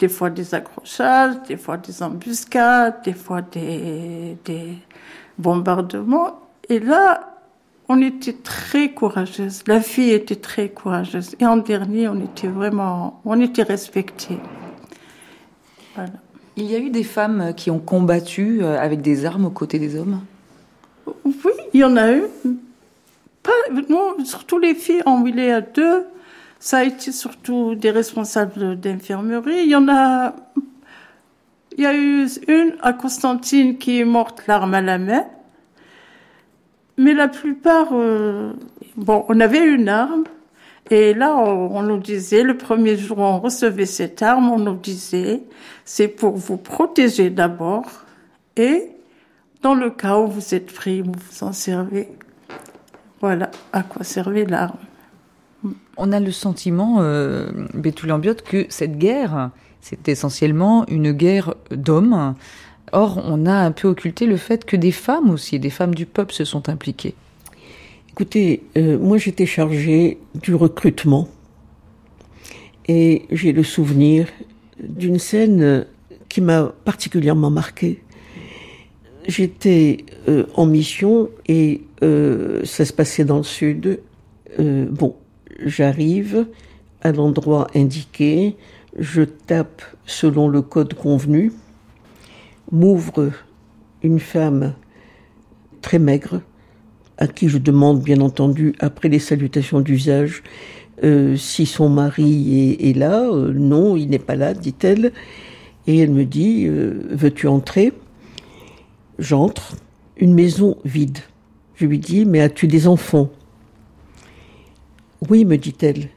S22: des fois des accrochages, des fois des embuscades, des fois des, des bombardements. Et là, on était très courageuse. La fille était très courageuse. Et en dernier, on était vraiment, on était respectés. Voilà.
S7: Il y a eu des femmes qui ont combattu euh, avec des armes aux côtés des hommes?
S22: Oui, il y en a eu. Pas, non, surtout les filles en à deux, ça a été surtout des responsables d'infirmerie. Il y en a. Il y a eu une à Constantine qui est morte l'arme à la main. Mais la plupart, euh, bon, on avait une arme. Et là, on, nous disait, le premier jour où on recevait cette arme, on nous disait, c'est pour vous protéger d'abord. Et dans le cas où vous êtes pris, vous vous en servez. Voilà à quoi servait l'arme.
S7: On a le sentiment, euh, que cette guerre, c'est essentiellement une guerre d'hommes. Or, on a un peu occulté le fait que des femmes aussi, des femmes du peuple se sont impliquées.
S21: Écoutez, euh, moi j'étais chargée du recrutement et j'ai le souvenir d'une scène qui m'a particulièrement marquée. J'étais euh, en mission et euh, ça se passait dans le sud. Euh, bon, j'arrive à l'endroit indiqué, je tape selon le code convenu, m'ouvre une femme très maigre, à qui je demande bien entendu, après les salutations d'usage, euh, si son mari est, là. Euh, non, il n'est pas là, dit-elle. Et elle me dit, euh, veux-tu entrer? J'entre, une maison vide. Je lui dis, mais as-tu des enfants? Oui, me dit-elle,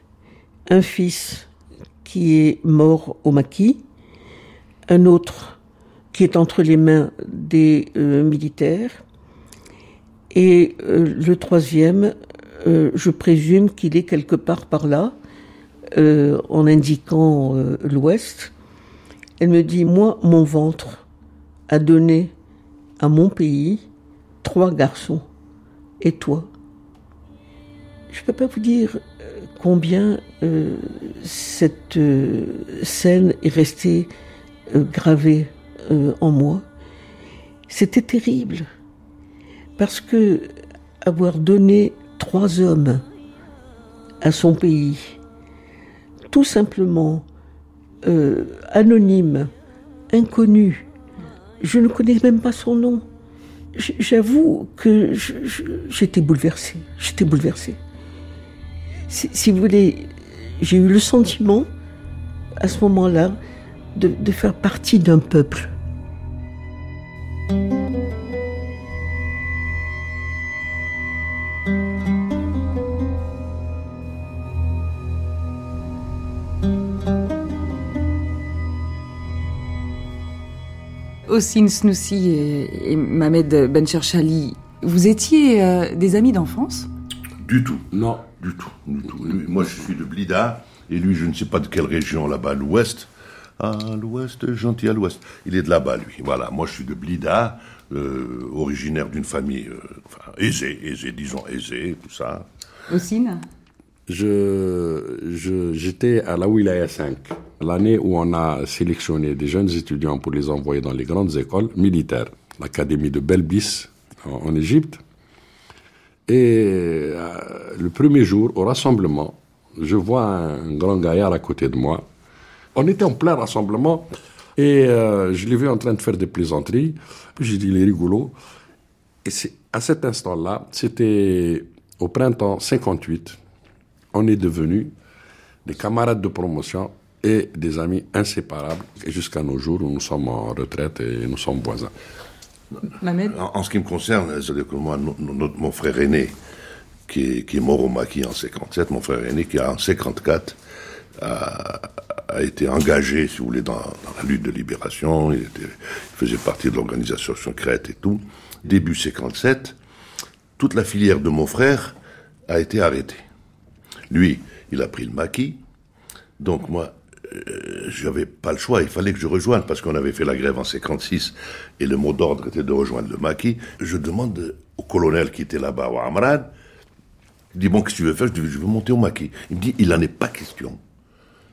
S21: un fils qui est mort au maquis, un autre qui est entre les mains des euh, militaires, et euh, le troisième, euh, je présume qu'il est quelque part par là, en indiquant l'ouest. Elle me dit, moi, mon ventre a donné à mon pays trois garçons. Et toi? Je ne peux pas vous dire combien euh, cette euh, scène est restée euh, gravée en moi. C'était terrible. Parce que avoir donné trois hommes à son pays, tout simplement anonyme, inconnu, je ne connais même pas son nom. J'avoue que j'étais bouleversée. J'étais bouleversée. Si, si, vous voulez, j'ai eu le sentiment, à ce moment-là, de, de faire partie d'un peuple.
S7: Ossine Snoussi et, et Mohamed Bencherchali, vous étiez euh, des amis d'enfance?
S10: Du tout, non, du tout, du tout. Lui, moi, je suis de Blida, et lui, je ne sais pas de quelle région là-bas, l'ouest. À l'ouest, gentil à l'ouest. Il est de là-bas, lui. Voilà, moi, je suis de Blida, euh, originaire d'une famille euh, enfin, aisée, aisée, disons aisée, tout ça.
S7: Ossine
S10: je, je, j'étais à la Wilaya 5, l'année où on a sélectionné des jeunes étudiants pour les envoyer dans les grandes écoles militaires, l'académie de Belbis en, en Égypte. Et euh, le premier jour, au rassemblement, je vois un grand gaillard à côté de moi. On était en plein rassemblement et euh, je l'ai vu en train de faire des plaisanteries. Puis j'ai dit, il est rigolo. Et c'est, à cet instant-là, c'était au printemps 58, on est devenus des camarades de promotion et des amis inséparables jusqu'à nos jours où nous sommes en retraite et nous sommes voisins. En, ce qui me concerne, c'est-à-dire que moi, mon frère aîné, qui est, mort au maquis en 57, mon frère aîné qui en 54 a, a été engagé, si vous voulez, dans, la lutte de libération. Il, il faisait partie de l'organisation secrète et tout. Début 57, toute la filière de mon frère a été arrêtée. Lui, il a pris le maquis. Donc moi, j'avais pas le choix. Il fallait que je rejoigne parce qu'on avait fait la grève en 56 et le mot d'ordre était de rejoindre le maquis. Je demande au colonel qui était là-bas, au Amran, il dit bon, qu'est-ce que tu veux faire? Je veux monter au maquis. Il me dit il n'en est pas question.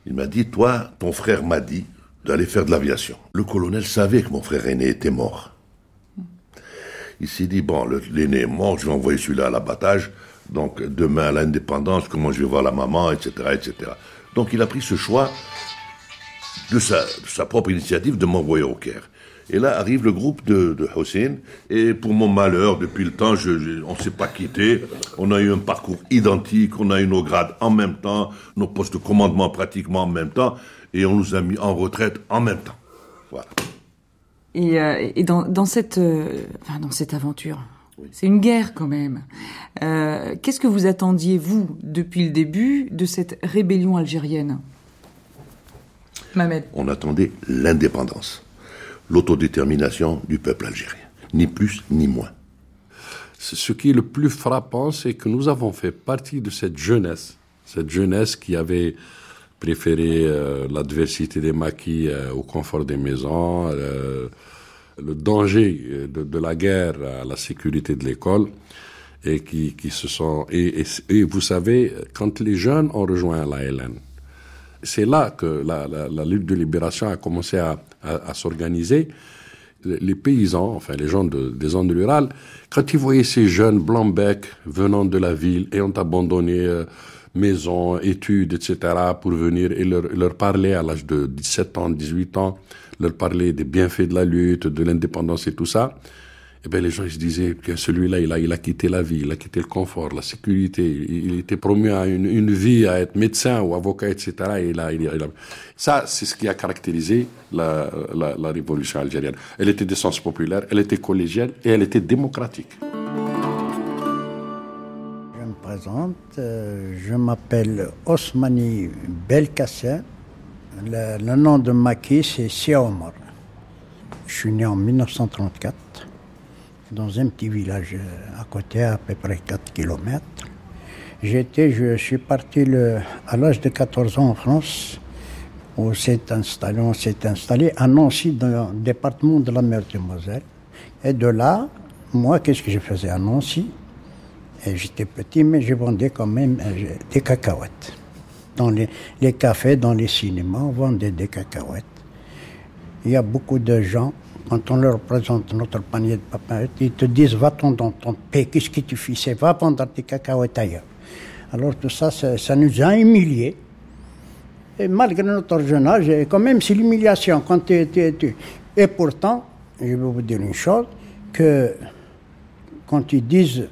S10: Il m'a dit toi, ton frère m'a dit d'aller faire de l'aviation. Le colonel savait que mon frère aîné était mort. Il s'est dit bon, l'aîné est mort, je vais envoyer celui-là à l'abattage. Donc demain à l'indépendance, comment je vais voir la maman, etc., etc. Donc il a pris ce choix
S23: de sa, de sa propre initiative de m'envoyer au Caire. Et là arrive le groupe de, de Hossein. Et pour mon malheur, depuis le temps, je, je- on ne s'est pas quitté. On a eu un parcours identique. On a eu nos grades en même temps, nos postes de commandement pratiquement en même temps. Et on nous a mis en retraite en même temps. Voilà.
S7: Et, euh, et dans, dans cette, euh, enfin, dans cette aventure, c'est une guerre quand même. Euh, Qu'est-ce que vous attendiez, vous, depuis le début, de cette rébellion algérienne?
S23: On attendait l'indépendance, l'autodétermination du peuple algérien. Ni plus ni moins.
S10: Ce ce qui est le plus frappant, c'est que nous avons fait partie de cette jeunesse, cette jeunesse qui avait préféré euh, l'adversité des maquis euh, au confort des maisons, euh, le danger de, de la guerre à la sécurité de l'école, et qui, qui se sont... Et, et- et vous savez, quand les jeunes ont rejoint la LN, c'est là que la, lutte de libération a commencé à, s'organiser. Les paysans, enfin les gens de- des zones rurales, quand ils voyaient ces jeunes blancs-becs venant de la ville et ont abandonné euh, maison, études, etc., pour venir et leur, leur parler à l'âge de 17 ans, 18 ans, leur parler des bienfaits de la lutte, de l'indépendance et tout ça, eh bien, les gens se disaient que celui-là, il a, il a quitté la vie, il a quitté le confort, la sécurité, il, était promu à une, une vie, à être médecin ou avocat, etc. Et il il a- Ça, c'est ce qui a caractérisé la, la, révolution algérienne. Elle était d'essence populaire, elle était collégienne et elle était démocratique.
S13: Je me présente, euh, je m'appelle Osmani Belkacem. Le, nom de Maki, c'est Sia. Je suis né en 1934 dans un petit village euh, à côté, à peu près 4 km. J'étais, je suis parti le- à l'âge de 14 ans en France, où s'est installé, on s'est installé à Nancy, dans le département de la mer de Moselle. Et de là, moi, qu'est-ce que je faisais à Nancy? J'étais petit, mais je vendais quand même euh, des cacahuètes. Dans les, les cafés, dans les cinémas, on vendait des cacahuètes. Il y a beaucoup de gens, quand on leur présente notre panier de cacahuètes, ils te disent Va-t'en dans ton pays, qu'est-ce que tu fais C'est va vendre tes cacahuètes ailleurs. Alors tout ça, ça, nous a humiliés. Et malgré notre jeune âge, quand même, c'est l'humiliation. Quand tu- Et pourtant, je vais vous dire une chose, que quand ils disent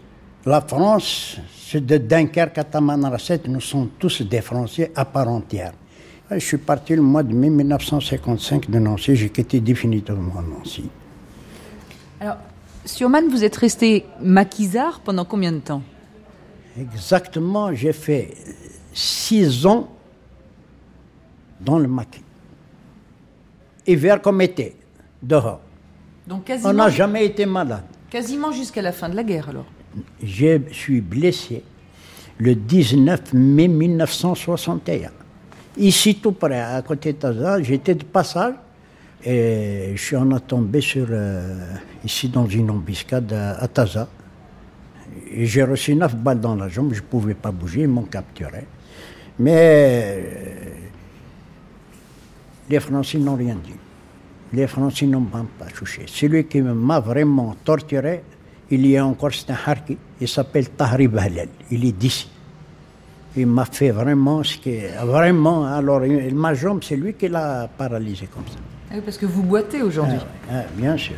S13: la France, c'est de Dunkerque à Tamanrasset, nous sommes tous des Français à part entière. Je suis parti le mois de mai 1955 de Nancy, j'ai quitté définitivement Nancy.
S7: Alors, Surman, vous êtes resté maquisard pendant combien de temps?
S13: Exactement, j'ai fait six ans dans le maquis. Hiver comme été, dehors.
S7: Donc
S13: On
S7: quasiment,
S13: n'a jamais été malade.
S7: quasiment jusqu'à la fin de la guerre, alors.
S13: Je suis blessé le 19 mai 1961. Ici, tout près, à côté de Taza, j'étais de passage et je suis en tombé sur, euh, ici dans une embuscade à, Taza. J'ai reçu neuf balles dans la jambe, je ne pouvais pas bouger, ils m'ont capturé. Mais euh, les Français n'ont rien dit. Les Français n'ont pas touché. Celui qui m'a vraiment torturé, il y a encore, c'est un harki, il s'appelle Tahri Bahlel, il est d'ici. Il m'a fait vraiment ce qui vraiment. Alors, il- ma jambe, c'est lui qui l'a paralysé comme ça.
S7: Ah oui, parce que vous boitez aujourd'hui.
S13: Ah, ah, bien sûr.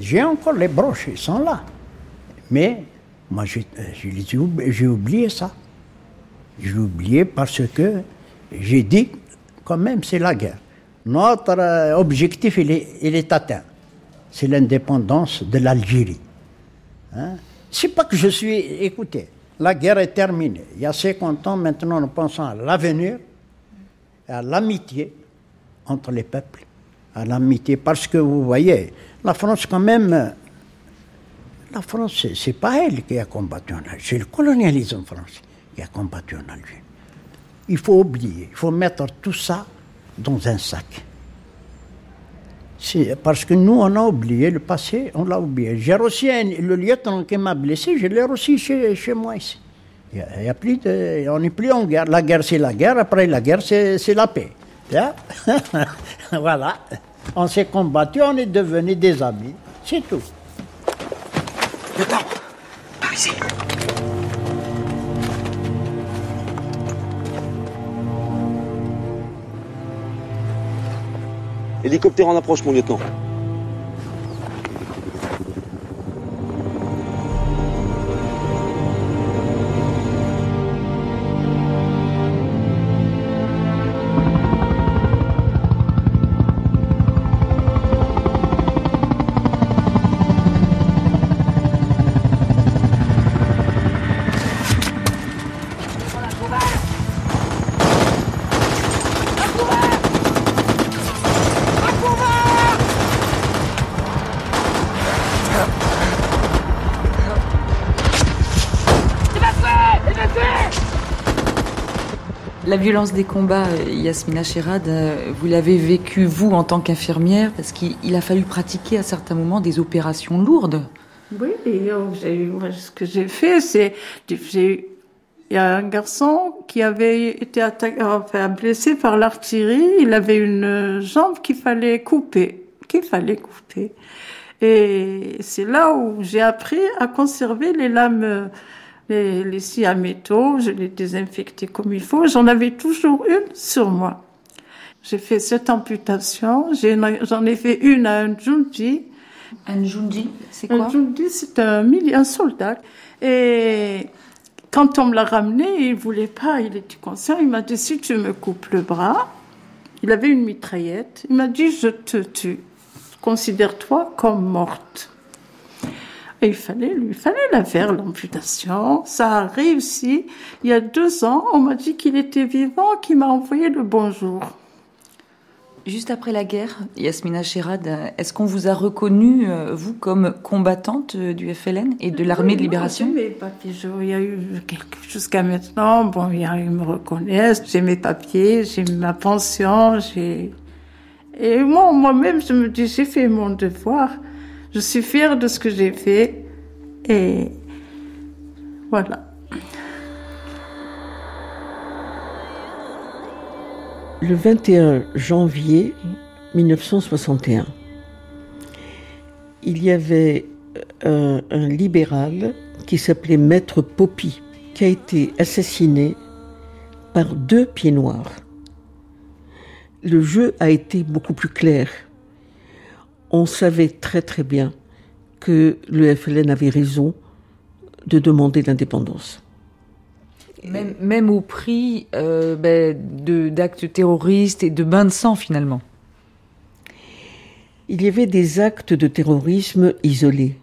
S13: J'ai encore les broches, ils sont là. Mais moi, j'ai oublié ça. J'ai oublié parce que j'ai dit, quand même, c'est la guerre. Notre euh, objectif, il est, il est atteint. C'est l'indépendance de l'Algérie. Hein? C'est pas que je suis. Écoutez, la guerre est terminée. Il y a 50 ans, maintenant, nous pensons à l'avenir, à l'amitié entre les peuples, à l'amitié. Parce que vous voyez, la France, quand même, la France, c'est pas elle qui a combattu en Algérie, c'est le colonialisme français qui a combattu en Algérie. Il faut oublier, il faut mettre tout ça dans un sac. Parce que nous, on a oublié le passé, on l'a oublié. J'ai reçu le lieutenant qui m'a blessé, je l'ai reçu chez, chez moi ici. Y a- plus de- on n'est plus en guerre. La guerre, c'est la guerre. Après la guerre, c'est c'est la paix. Hein? voilà. On s'est combattu, on est devenus des amis. C'est tout.
S17: Par ici.
S24: Hélicoptère en approche, mon lieutenant.
S7: La violence des combats, euh, Yasmina Sherad, euh, vous l'avez vécu vous en tant qu'infirmière parce qu'il a fallu pratiquer à certains moments des opérations lourdes.
S22: Oui, et euh, moi, ce que j'ai fait, c'est il y a un garçon qui avait été attaqué, enfin, blessé par l'artillerie. Il avait une jambe qu'il fallait couper, qu'il fallait couper. Et c'est là où j'ai appris à conserver les lames, les, les scies à métaux. Je les désinfectais comme il faut. J'en avais toujours une sur moi. J'ai fait cette amputation. J'en ai fait une à un junji.
S7: Un junji, c'est
S22: Un junji, c'est un, un soldat. Et quand on me l'a ramené, il voulait pas, il était conscient. Il m'a dit si tu me coupes le bras, il avait une mitraillette. Il m'a dit je te tue. Considère-toi comme morte. Et il fallait, lui, fallait la faire, l'amputation. Ça a réussi. Il y a deux ans, on m'a dit qu'il était vivant, qu'il m'a envoyé le bonjour.
S7: Juste après la guerre, Yasmina Sherad, est-ce qu'on vous a reconnu, euh, vous, comme combattante euh, du FLN et de l'armée de libération?
S22: j'ai mes papiers. Il y a eu quelque- jusqu'à maintenant, bon, il y a, ils me reconnaissent. J'ai mes papiers, j'ai ma pension, j'ai. Et moi, moi-même, je me dis, j'ai fait mon devoir. Je suis fière de ce que j'ai fait. Et voilà.
S21: Le 21 janvier 1961, il y avait un, un libéral qui s'appelait Maître Poppy, qui a été assassiné par deux pieds noirs. Le jeu a été beaucoup plus clair. On savait très très bien que le FLN avait raison de demander l'indépendance.
S7: même, même au prix euh, ben, de- d'actes terroristes et de bains de sang, finalement.
S21: Il y avait des actes de terrorisme isolés.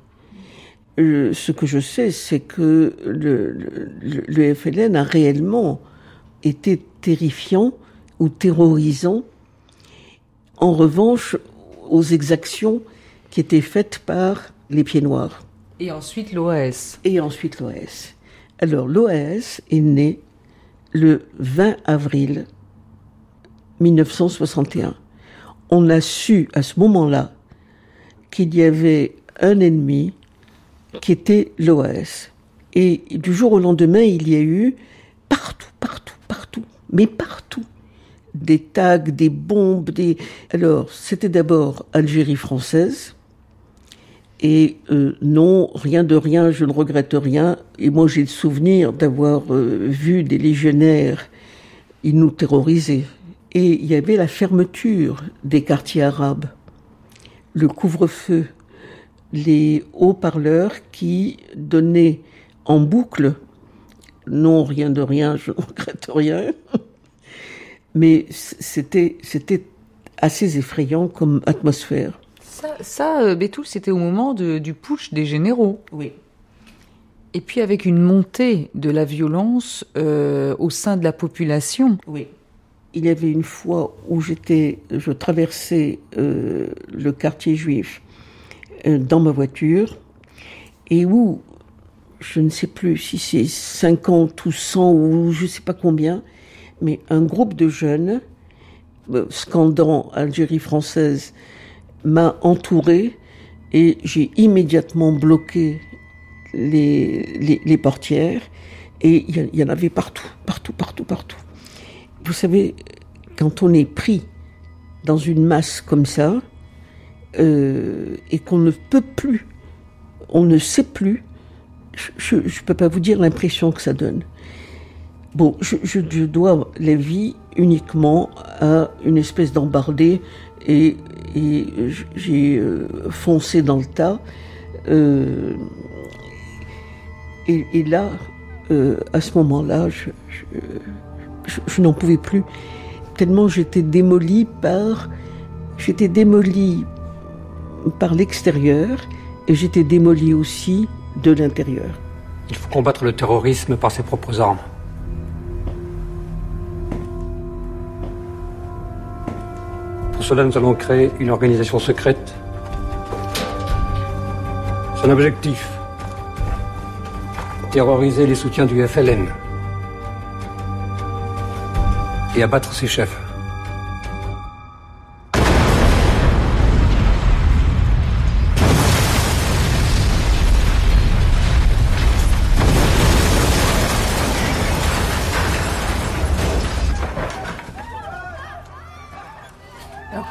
S21: Euh, ce que je sais, c'est que le, le- le FLN a réellement été terrifiant ou terrorisant, en revanche, aux exactions qui étaient faites par les pieds noirs.
S7: Et ensuite l'OAS.
S21: Et ensuite l'OAS. Alors l'OAS est né le 20 avril 1961. On a su à ce moment-là qu'il y avait un ennemi qui était l'OAS. Et du jour au lendemain, il y a eu partout, partout, partout, mais partout, des tags, des bombes, des... Alors, c'était d'abord Algérie française, et euh, non, rien de rien, je ne regrette rien. Et moi, j'ai le souvenir d'avoir euh, vu des légionnaires, ils nous terrorisaient. Et il y avait la fermeture des quartiers arabes, le couvre-feu, les haut-parleurs qui donnaient en boucle, non, rien de rien, je ne regrette rien, mais c'était, c'était assez effrayant comme atmosphère.
S7: Ça, ça euh, Bétoul, c'était au moment de- du putsch des généraux.
S21: Oui.
S7: Et puis avec une montée de la violence euh, au sein de la population.
S21: Oui. Il y avait une fois où j'étais, je traversais euh, le quartier juif euh, dans ma voiture et où, je ne sais plus si c'est 50 ou 100 ou je ne sais pas combien, mais un groupe de jeunes euh, scandant Algérie française m'a entouré et j'ai immédiatement bloqué les, portières et il y, a- il y en avait partout, partout, partout, partout. Vous savez, quand on est pris dans une masse comme ça euh, et qu'on ne peut plus, on ne sait plus, je ne peux pas vous dire l'impression que ça donne. Bon, je, dois la vie uniquement à une espèce d'embardé et, j'ai euh, foncé dans le tas. Euh, et, là, euh, à ce moment-là, je n'en pouvais plus. Tellement j'étais démolie par. J'étais démolie par l'extérieur et j'étais démolie aussi de l'intérieur.
S24: Il faut combattre le terrorisme par ses propres armes. Pour cela, nous allons créer une organisation secrète. Son objectif terroriser les soutiens du FLN et abattre ses chefs.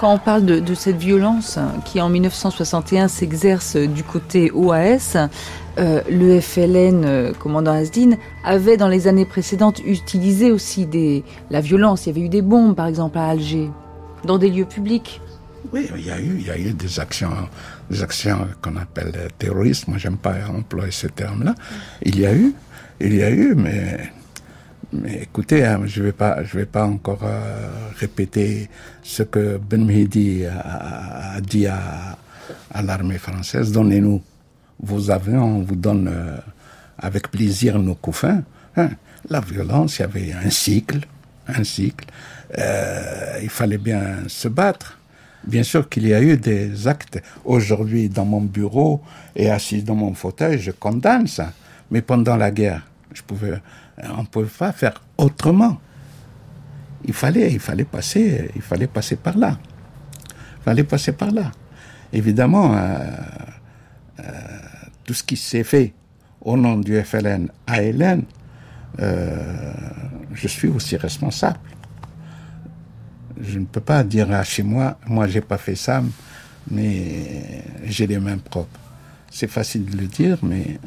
S7: Quand on parle de, cette violence qui en 1961 s'exerce du côté OAS, euh, le FLN, euh, commandant Asdin, avait dans les années précédentes utilisé aussi des, la violence. Il y avait eu des bombes, par exemple, à Alger, dans des lieux publics.
S15: Oui, il y a eu, il y a eu des actions, des actions qu'on appelle terroristes. Moi, j'aime pas employer ce terme-là. Il y a eu, il y a eu, mais mais écoutez, hein, je vais vais pas encore euh, répéter ce que Ben Mehdi a, dit à, à l'armée française. Donnez-nous vos avions, on vous donne euh, avec plaisir nos couffins. Hein. La violence, il y avait un cycle, un cycle. Euh, il fallait bien se battre. Bien sûr qu'il y a eu des actes. Aujourd'hui, dans mon bureau et assis dans mon fauteuil, je condamne ça. Mais pendant la guerre, je pouvais on ne pouvait pas faire autrement. Il fallait, il fallait passer, il fallait passer par là. Il fallait passer par là. Évidemment, euh, euh, tout ce qui s'est fait au nom du FLN à Hélène, euh, je suis aussi responsable. Je ne peux pas dire à chez moi, moi j'ai pas fait ça, mais j'ai les mains propres. C'est facile de le dire, mais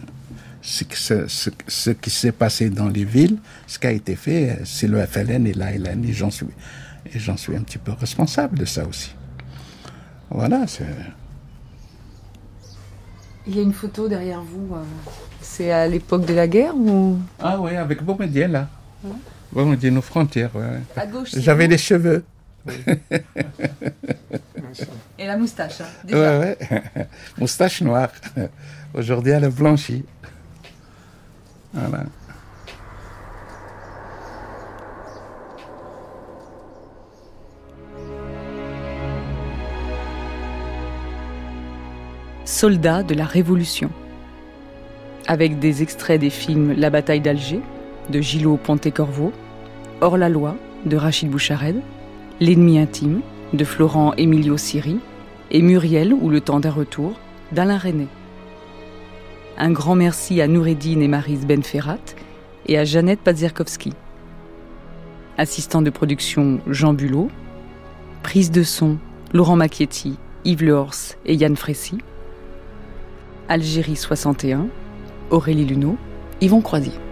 S15: ce, ce, ce qui s'est passé dans les villes, ce qui a été fait, c'est le FLN et l'ALN, et j'en suis, et j'en suis un petit peu responsable de ça aussi. Voilà, c'est...
S7: Il y a une photo derrière vous, euh, c'est à l'époque de la guerre ou?
S15: Ah oui, avec Boumediene là. Ouais. Boumediene aux frontières, ouais.
S7: À gauche.
S15: J'avais les cheveux.
S7: Oui. et la moustache, hein, déjà.
S15: Ouais, ouais. Moustache noire. Aujourd'hui, elle a blanchi.
S7: Soldats de la Révolution. Avec des extraits des films La bataille d'Alger de Gillot Pontecorvo, Hors la loi de Rachid Bouchared, L'ennemi intime de Florent Emilio Siri et Muriel ou le temps d'un retour d'Alain René. Un grand merci à Noureddine et Marise Benferrat et à Jeannette Pazierkowski. Assistant de production Jean Bulot. Prise de son Laurent Macchietti, Yves Lehors et Yann Frécy. Algérie 61, Aurélie Luneau, Yvon Croisier.